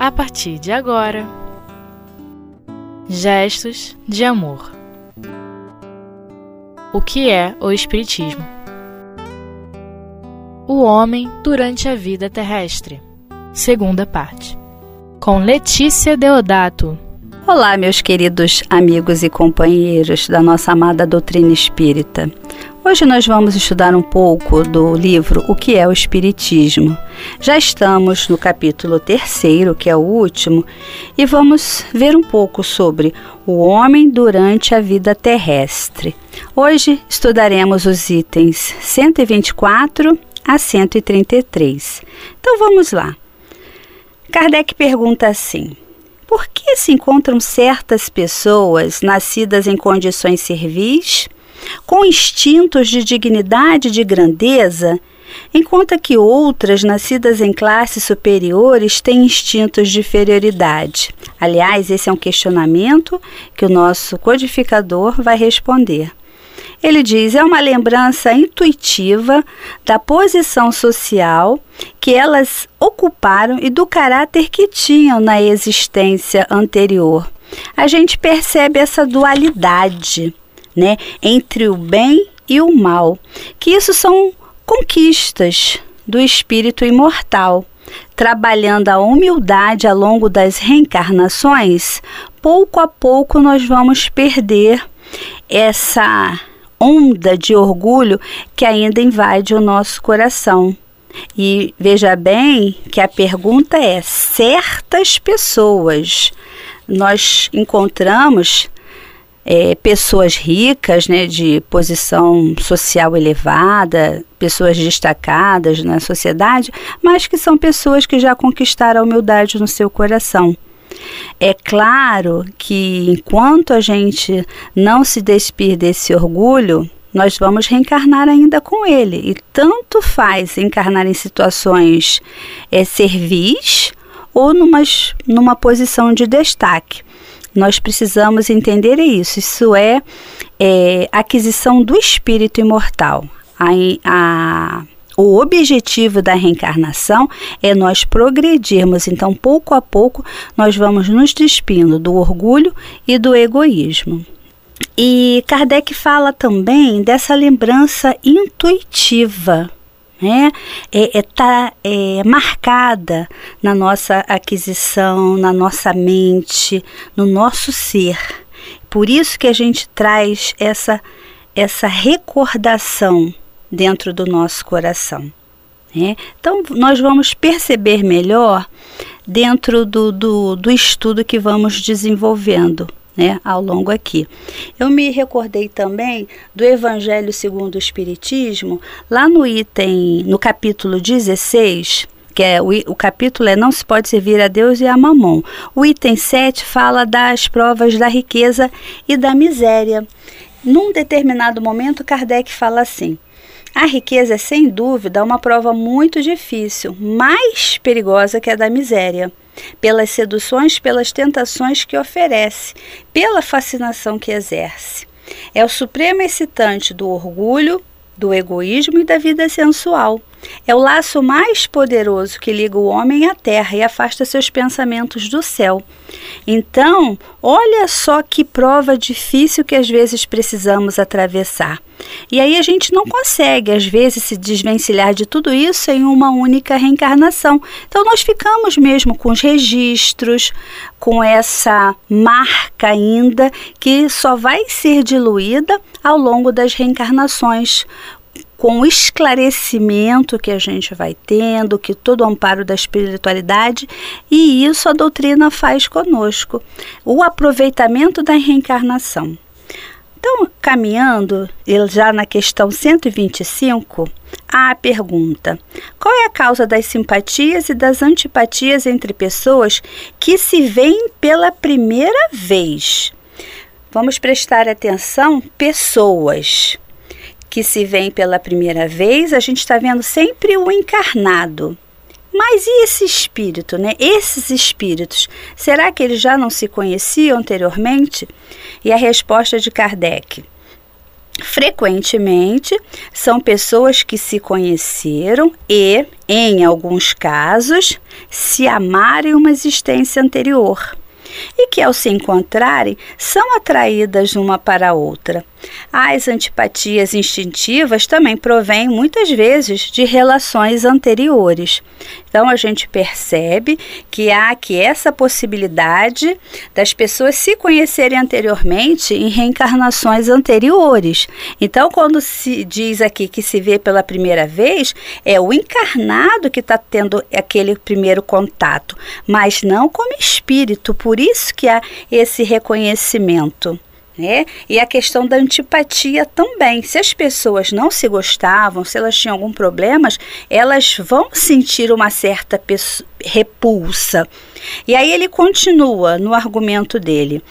a partir de agora. Gestos de amor. O que é o Espiritismo? O homem durante a vida terrestre. Segunda parte. Com Letícia Deodato. Olá, meus queridos amigos e companheiros da nossa amada doutrina espírita. Hoje nós vamos estudar um pouco do livro O que é o Espiritismo. Já estamos no capítulo terceiro, que é o último, e vamos ver um pouco sobre o homem durante a vida terrestre. Hoje estudaremos os itens 124 a 133. Então vamos lá. Kardec pergunta assim: por que se encontram certas pessoas nascidas em condições servis? Com instintos de dignidade e de grandeza, enquanto que outras, nascidas em classes superiores, têm instintos de inferioridade. Aliás, esse é um questionamento que o nosso codificador vai responder. Ele diz: é uma lembrança intuitiva da posição social que elas ocuparam e do caráter que tinham na existência anterior. A gente percebe essa dualidade né, entre o bem e o mal, que isso são conquistas do espírito imortal. Trabalhando a humildade ao longo das reencarnações, pouco a pouco nós vamos perder essa onda de orgulho que ainda invade o nosso coração. E veja bem que a pergunta é: certas pessoas nós encontramos é, pessoas ricas, né, de posição social elevada, pessoas destacadas na sociedade, mas que são pessoas que já conquistaram a humildade no seu coração. É claro que enquanto a gente não se despir desse orgulho, nós vamos reencarnar ainda com ele. E tanto faz encarnar em situações é, servis ou numas, numa posição de destaque. Nós precisamos entender isso. Isso é, é aquisição do espírito imortal. A, a, o objetivo da reencarnação é nós progredirmos. Então, pouco a pouco, nós vamos nos despindo do orgulho e do egoísmo. E Kardec fala também dessa lembrança intuitiva né? É, é, tá, é marcada na nossa aquisição, na nossa mente, no nosso ser. Por isso que a gente traz essa, essa recordação dentro do nosso coração. Né? Então, nós vamos perceber melhor dentro do, do, do estudo que vamos desenvolvendo né, ao longo aqui. Eu me recordei também do Evangelho segundo o Espiritismo, lá no item, no capítulo 16, que é o, o, capítulo é Não se pode servir a Deus e a Mamon. O item 7 fala das provas da riqueza e da miséria. Num determinado momento, Kardec fala assim: a riqueza é sem dúvida uma prova muito difícil, mais perigosa que a da miséria, pelas seduções, pelas tentações que oferece, pela fascinação que exerce. É o supremo excitante do orgulho, do egoísmo e da vida sensual. É o laço mais poderoso que liga o homem à terra e afasta seus pensamentos do céu. Então, olha só que prova difícil que às vezes precisamos atravessar. E aí a gente não consegue, às vezes, se desvencilhar de tudo isso em uma única reencarnação. Então, nós ficamos mesmo com os registros, com essa marca ainda que só vai ser diluída ao longo das reencarnações, com o esclarecimento que a gente vai tendo, que todo o amparo da espiritualidade, e isso a doutrina faz conosco. O aproveitamento da reencarnação. Então, caminhando, já na questão 125, há a pergunta: qual é a causa das simpatias e das antipatias entre pessoas que se veem pela primeira vez? Vamos prestar atenção: pessoas que se veem pela primeira vez, a gente está vendo sempre o encarnado. Mas e esse espírito, né? Esses espíritos, será que eles já não se conheciam anteriormente? E a resposta de Kardec: Frequentemente são pessoas que se conheceram e, em alguns casos, se amaram em uma existência anterior e que, ao se encontrarem, são atraídas uma para a outra. As antipatias instintivas também provêm muitas vezes de relações anteriores. Então a gente percebe que há que essa possibilidade das pessoas se conhecerem anteriormente em reencarnações anteriores. Então quando se diz aqui que se vê pela primeira vez, é o encarnado que está tendo aquele primeiro contato, mas não como espírito. Por isso que há esse reconhecimento. Né? E a questão da antipatia também. Se as pessoas não se gostavam, se elas tinham algum problema, elas vão sentir uma certa repulsa. E aí ele continua no argumento dele.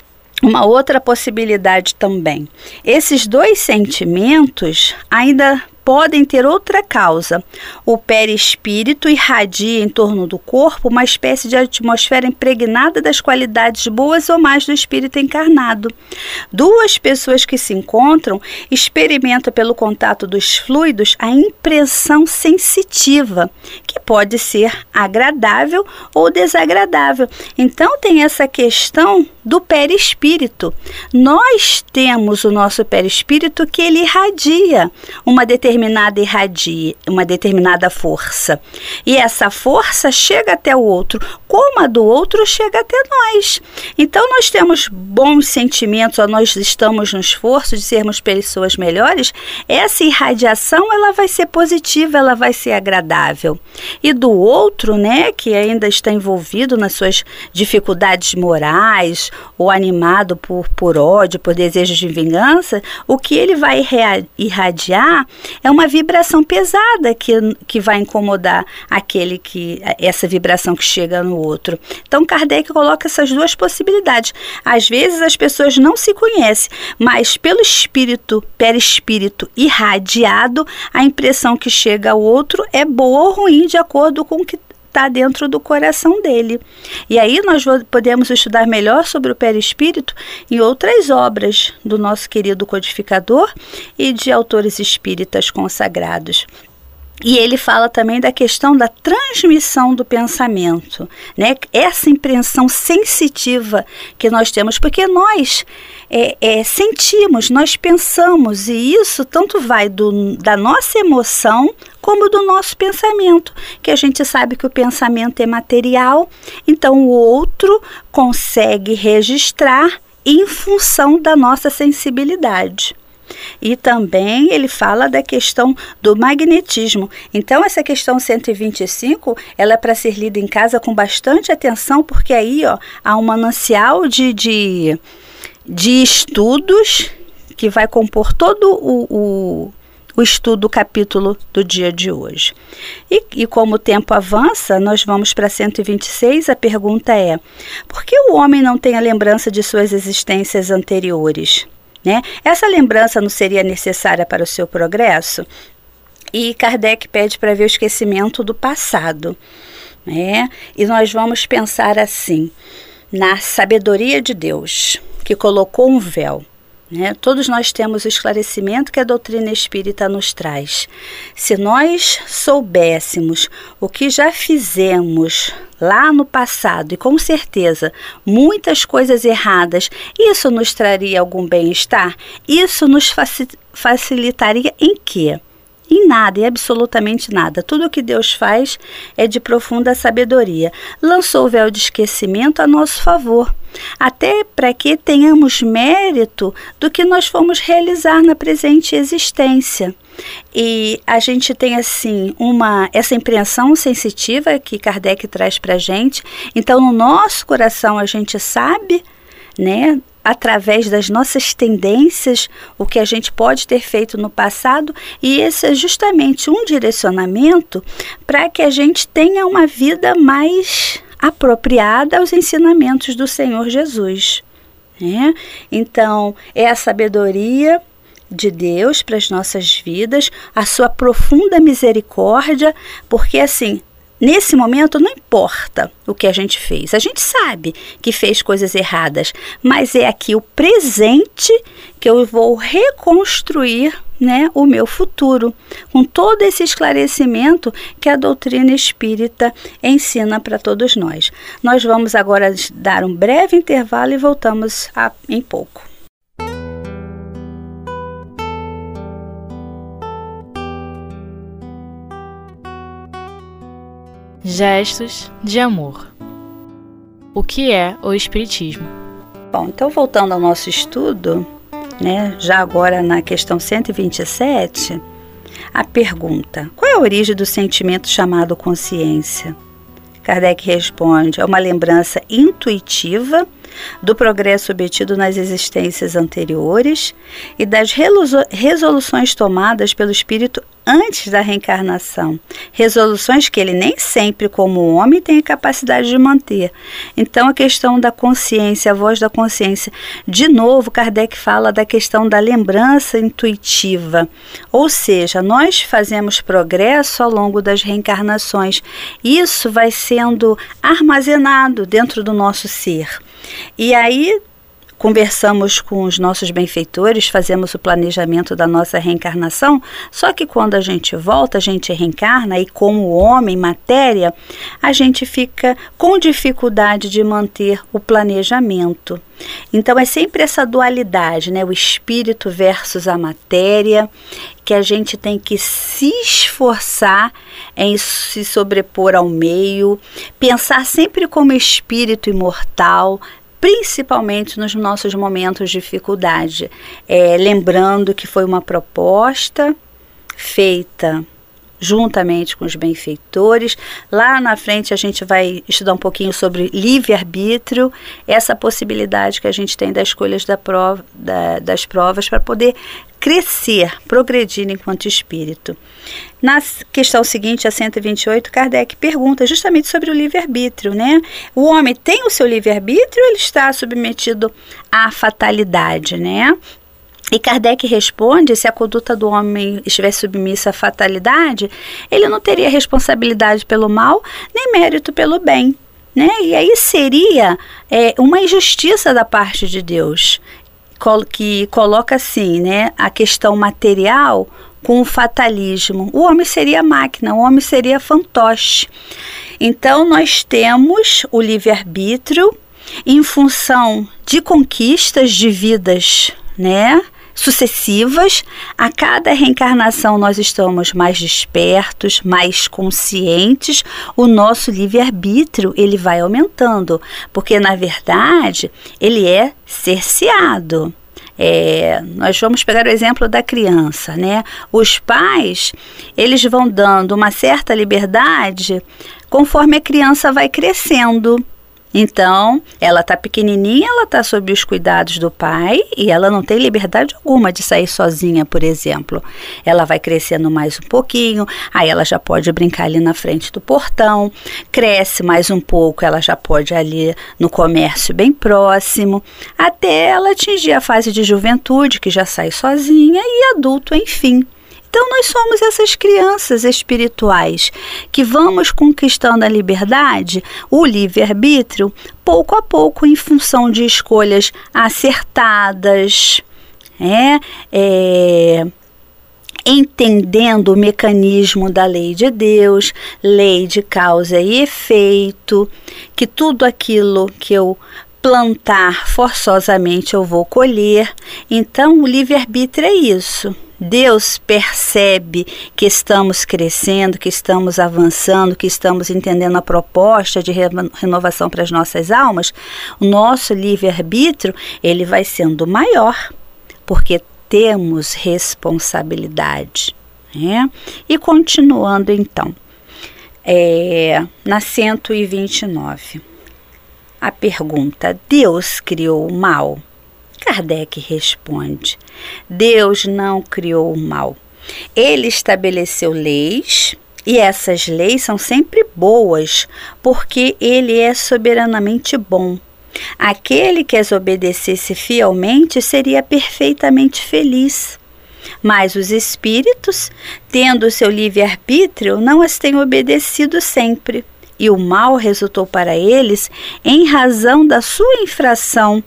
Uma outra possibilidade também. Esses dois sentimentos ainda podem ter outra causa. O perispírito irradia em torno do corpo uma espécie de atmosfera impregnada das qualidades boas ou más do espírito encarnado. Duas pessoas que se encontram experimentam pelo contato dos fluidos a impressão sensitiva, que pode ser agradável ou desagradável. Então tem essa questão do perispírito. Nós temos o nosso perispírito que ele irradia uma determinada irradia, uma determinada força. E essa força chega até o outro, como a do outro chega até nós. Então nós temos bons sentimentos, ou nós estamos no esforço de sermos pessoas melhores, essa irradiação ela vai ser positiva, ela vai ser agradável. E do outro, né, que ainda está envolvido nas suas dificuldades morais, ou animado por, por ódio, por desejos de vingança, o que ele vai irradiar é uma vibração pesada que, que vai incomodar aquele que essa vibração que chega no outro. Então Kardec coloca essas duas possibilidades. Às vezes as pessoas não se conhecem, mas pelo espírito, perispírito irradiado, a impressão que chega ao outro é boa ou ruim de acordo com o que está dentro do coração dele. E aí nós podemos estudar melhor sobre o perispírito em outras obras do nosso querido codificador e de autores espíritas consagrados. E ele fala também da questão da transmissão do pensamento, né? Essa impressão sensitiva que nós temos, porque nós é, é, sentimos, nós pensamos, e isso tanto vai do, da nossa emoção como do nosso pensamento, que a gente sabe que o pensamento é material, então o outro consegue registrar em função da nossa sensibilidade. E também ele fala da questão do magnetismo. Então essa questão 125, ela é para ser lida em casa com bastante atenção, porque aí ó, há um manancial de, de, de estudos que vai compor todo o, o o estudo do capítulo do dia de hoje. E, e como o tempo avança, nós vamos para 126. A pergunta é: por que o homem não tem a lembrança de suas existências anteriores? Né? Essa lembrança não seria necessária para o seu progresso? E Kardec pede para ver o esquecimento do passado. Né? E nós vamos pensar assim: na sabedoria de Deus, que colocou um véu né? Todos nós temos o esclarecimento que a doutrina espírita nos traz. Se nós soubéssemos o que já fizemos lá no passado, e com certeza muitas coisas erradas, isso nos traria algum bem-estar? Isso nos facilitaria em quê? Em nada, em absolutamente nada. Tudo o que Deus faz é de profunda sabedoria. Lançou o véu de esquecimento a nosso favor, até para que tenhamos mérito do que nós fomos realizar na presente existência. E a gente tem assim uma essa impressão sensitiva que Kardec traz para gente. Então, no nosso coração a gente sabe, né, através das nossas tendências, o que a gente pode ter feito no passado, e esse é justamente um direcionamento para que a gente tenha uma vida mais apropriada aos ensinamentos do Senhor Jesus. Né? Então, é a sabedoria de Deus para as nossas vidas, a sua profunda misericórdia, porque assim, nesse momento não importa o que a gente fez. A gente sabe que fez coisas erradas, mas é aqui o presente que eu vou reconstruir né, o meu futuro, com todo esse esclarecimento que a doutrina espírita ensina para todos nós. Nós vamos agora dar um breve intervalo e voltamos a, em pouco. Gestos de amor. O que é o Espiritismo? Bom, então voltando ao nosso estudo, né, já agora na questão 127, a pergunta: qual é a origem do sentimento chamado consciência? Kardec responde: é uma lembrança intuitiva do progresso obtido nas existências anteriores e das resoluções tomadas pelo espírito antes da reencarnação. Resoluções que ele nem sempre, como homem, tem a capacidade de manter. Então, a questão da consciência, a voz da consciência. De novo, Kardec fala da questão da lembrança intuitiva. Ou seja, nós fazemos progresso ao longo das reencarnações. Isso vai sendo armazenado dentro do nosso ser. E aí conversamos com os nossos benfeitores, fazemos o planejamento da nossa reencarnação, só que quando a gente volta, a gente reencarna e como homem, matéria, a gente fica com dificuldade de manter o planejamento. Então é sempre essa dualidade, né? O espírito versus a matéria, que a gente tem que se esforçar em se sobrepor ao meio, pensar sempre como espírito imortal, principalmente nos nossos momentos de dificuldade. É, lembrando que foi uma proposta feita juntamente com os benfeitores. Lá na frente a gente vai estudar um pouquinho sobre livre-arbítrio, essa possibilidade que a gente tem das escolhas da prova, da, das provas para poder crescer, progredir enquanto espírito. Na questão seguinte, a 128, Kardec pergunta justamente sobre o livre-arbítrio, né? O homem tem o seu livre-arbítrio ou ele está submetido à fatalidade, né? E Kardec responde: se a conduta do homem estivesse submissa à fatalidade, ele não teria responsabilidade pelo mal, nem mérito pelo bem. Né? E aí seria é, uma injustiça da parte de Deus, que coloca assim né, a questão material com o fatalismo. O homem seria máquina, o homem seria fantoche. Então, nós temos o livre-arbítrio em função de conquistas de vidas, né? Sucessivas, a cada reencarnação nós estamos mais despertos, mais conscientes, o nosso livre-arbítrio ele vai aumentando, porque na verdade ele é cerceado. É, nós vamos pegar o exemplo da criança, né? Os pais, eles vão dando uma certa liberdade conforme a criança vai crescendo. Então, ela está pequenininha, ela está sob os cuidados do pai e ela não tem liberdade alguma de sair sozinha, por exemplo. Ela vai crescendo mais um pouquinho, aí ela já pode brincar ali na frente do portão, cresce mais um pouco, ela já pode ali no comércio bem próximo, até ela atingir a fase de juventude, que já sai sozinha, e adulto, enfim. Então, nós somos essas crianças espirituais que vamos conquistando a liberdade, o livre-arbítrio, pouco a pouco, em função de escolhas acertadas, é, é entendendo o mecanismo da lei de Deus, lei de causa e efeito, que tudo aquilo que eu plantar forçosamente eu vou colher. Então, o livre-arbítrio é isso. Deus percebe que estamos crescendo, que estamos avançando, que estamos entendendo a proposta de renovação para as nossas almas, o nosso livre-arbítrio, ele vai sendo maior, porque temos responsabilidade. Né? E continuando então, é, na 129, a pergunta: Deus criou o mal? Kardec responde: Deus não criou o mal. Ele estabeleceu leis e essas leis são sempre boas, porque ele é soberanamente bom. Aquele que as obedecesse fielmente seria perfeitamente feliz. Mas os espíritos, tendo seu livre-arbítrio, não as têm obedecido sempre, e o mal resultou para eles em razão da sua infração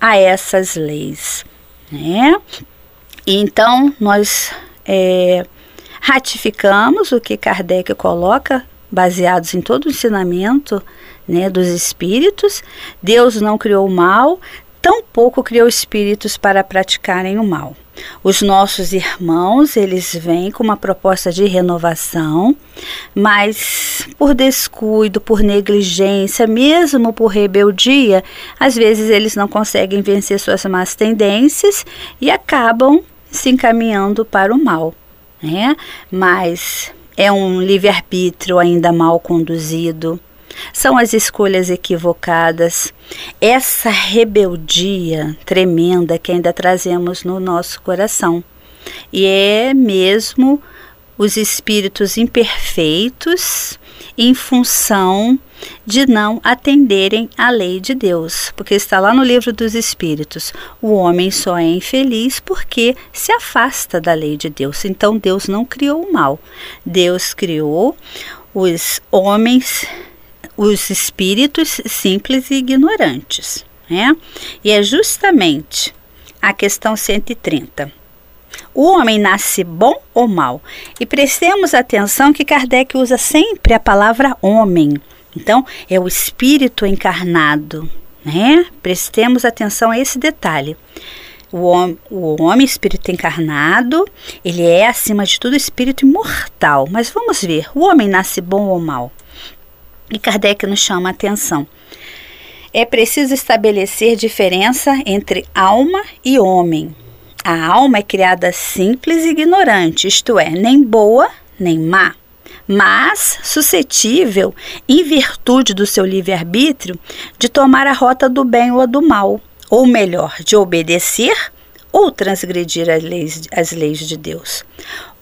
a essas leis. Né? Então, nós é, ratificamos o que Kardec coloca, baseados em todo o ensinamento né, dos espíritos. Deus não criou o mal, tampouco criou espíritos para praticarem o mal. Os nossos irmãos, eles vêm com uma proposta de renovação, mas por descuido, por negligência, mesmo por rebeldia, às vezes eles não conseguem vencer suas más tendências e acabam se encaminhando para o mal, né? Mas é um livre-arbítrio ainda mal conduzido são as escolhas equivocadas, essa rebeldia tremenda que ainda trazemos no nosso coração. E é mesmo os espíritos imperfeitos em função de não atenderem à lei de Deus, porque está lá no livro dos Espíritos: o homem só é infeliz porque se afasta da lei de Deus. Então Deus não criou o mal, Deus criou os homens os espíritos simples e ignorantes. Né? E é justamente a questão 130. O homem nasce bom ou mal? E prestemos atenção que Kardec usa sempre a palavra homem. Então, é o espírito encarnado. Né? Prestemos atenção a esse detalhe. O, hom o homem, espírito encarnado, ele é, acima de tudo, espírito imortal. Mas vamos ver: o homem nasce bom ou mal? E Kardec nos chama a atenção. É preciso estabelecer diferença entre alma e homem. A alma é criada simples e ignorante, isto é, nem boa nem má, mas suscetível, em virtude do seu livre-arbítrio, de tomar a rota do bem ou do mal, ou melhor, de obedecer ou transgredir as leis, as leis de Deus.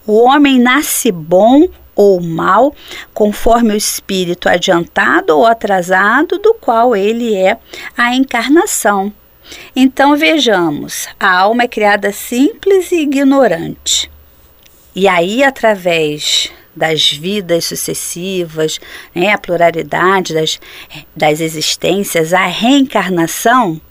O homem nasce bom ou mal, conforme o espírito adiantado ou atrasado do qual ele é a encarnação. Então vejamos, a alma é criada simples e ignorante. E aí, através das vidas sucessivas, né, a pluralidade das, das existências, a reencarnação,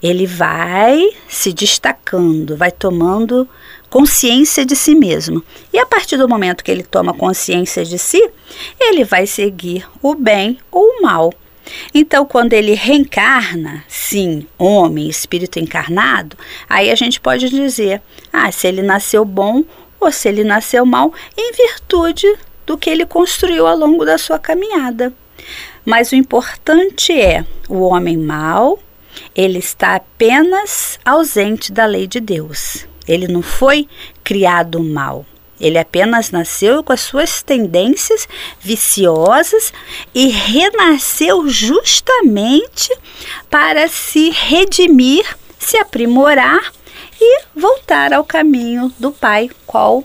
ele vai se destacando, vai tomando consciência de si mesmo. E a partir do momento que ele toma consciência de si, ele vai seguir o bem ou o mal. Então, quando ele reencarna, sim, homem, espírito encarnado, aí a gente pode dizer: ah, se ele nasceu bom ou se ele nasceu mal, em virtude do que ele construiu ao longo da sua caminhada. Mas o importante é o homem mau, ele está apenas ausente da lei de Deus. Ele não foi criado mal. Ele apenas nasceu com as suas tendências viciosas e renasceu justamente para se redimir, se aprimorar e voltar ao caminho do Pai, qual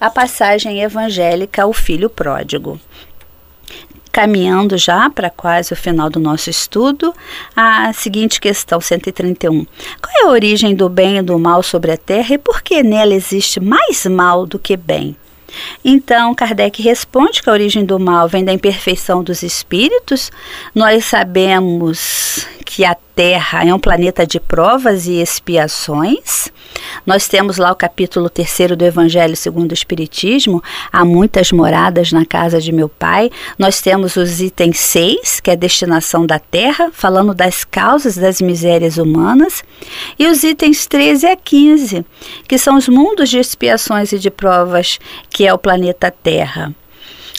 a passagem evangélica o filho pródigo caminhando já para quase o final do nosso estudo, a seguinte questão 131. Qual é a origem do bem e do mal sobre a Terra e por que nela existe mais mal do que bem? Então, Kardec responde que a origem do mal vem da imperfeição dos espíritos. Nós sabemos que a Terra é um planeta de provas e expiações. Nós temos lá o capítulo 3 do Evangelho segundo o Espiritismo, há muitas moradas na casa de meu pai. Nós temos os itens 6, que é a destinação da terra, falando das causas das misérias humanas, e os itens 13 a 15, que são os mundos de expiações e de provas, que é o planeta Terra.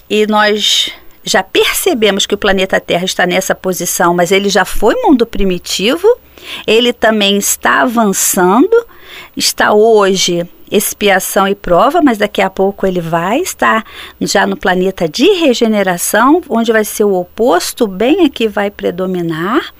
E nós já percebemos que o planeta Terra está nessa posição, mas ele já foi mundo primitivo, ele também está avançando, está hoje expiação e prova, mas daqui a pouco ele vai estar já no planeta de regeneração, onde vai ser o oposto, bem aqui vai predominar.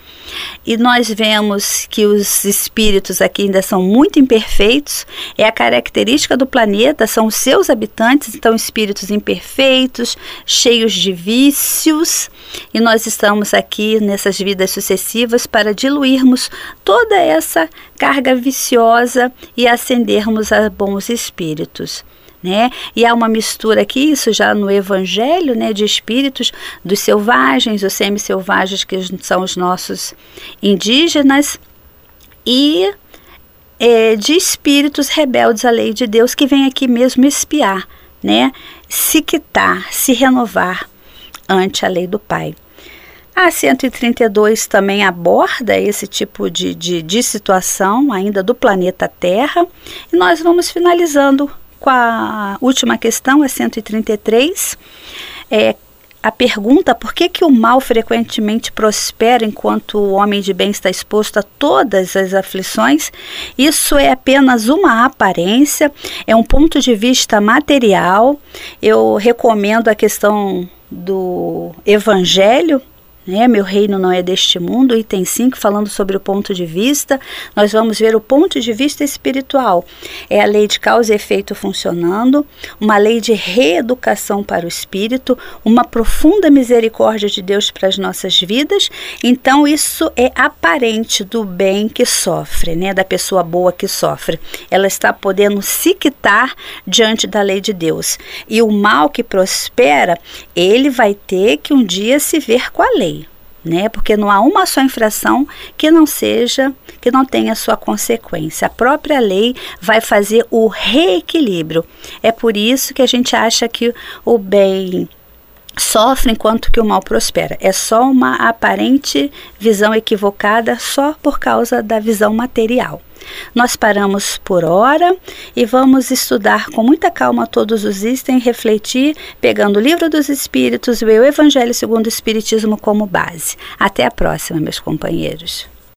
E nós vemos que os espíritos aqui ainda são muito imperfeitos, é a característica do planeta, são os seus habitantes, então espíritos imperfeitos, cheios de vícios, e nós estamos aqui nessas vidas sucessivas para diluirmos toda essa carga viciosa e acendermos a os espíritos. Né? E há uma mistura aqui, isso já no Evangelho, né, de espíritos dos selvagens, os semi-selvagens, que são os nossos indígenas, e é, de espíritos rebeldes à lei de Deus que vêm aqui mesmo espiar, né? se quitar, se renovar ante a lei do Pai. A 132 também aborda esse tipo de, de, de situação ainda do planeta Terra. E nós vamos finalizando com a última questão, a 133. É, a pergunta por que, que o mal frequentemente prospera enquanto o homem de bem está exposto a todas as aflições, isso é apenas uma aparência, é um ponto de vista material. Eu recomendo a questão do Evangelho né? Meu reino não é deste mundo, item 5, falando sobre o ponto de vista. Nós vamos ver o ponto de vista espiritual. É a lei de causa e efeito funcionando, uma lei de reeducação para o espírito, uma profunda misericórdia de Deus para as nossas vidas. Então, isso é aparente do bem que sofre, né? da pessoa boa que sofre. Ela está podendo se quitar diante da lei de Deus. E o mal que prospera, ele vai ter que um dia se ver com a lei né? Porque não há uma só infração que não seja, que não tenha sua consequência. A própria lei vai fazer o reequilíbrio. É por isso que a gente acha que o bem sofre enquanto que o mal prospera. É só uma aparente visão equivocada só por causa da visão material. Nós paramos por hora e vamos estudar com muita calma todos os itens, refletir, pegando o livro dos Espíritos e o Evangelho segundo o Espiritismo como base. Até a próxima, meus companheiros.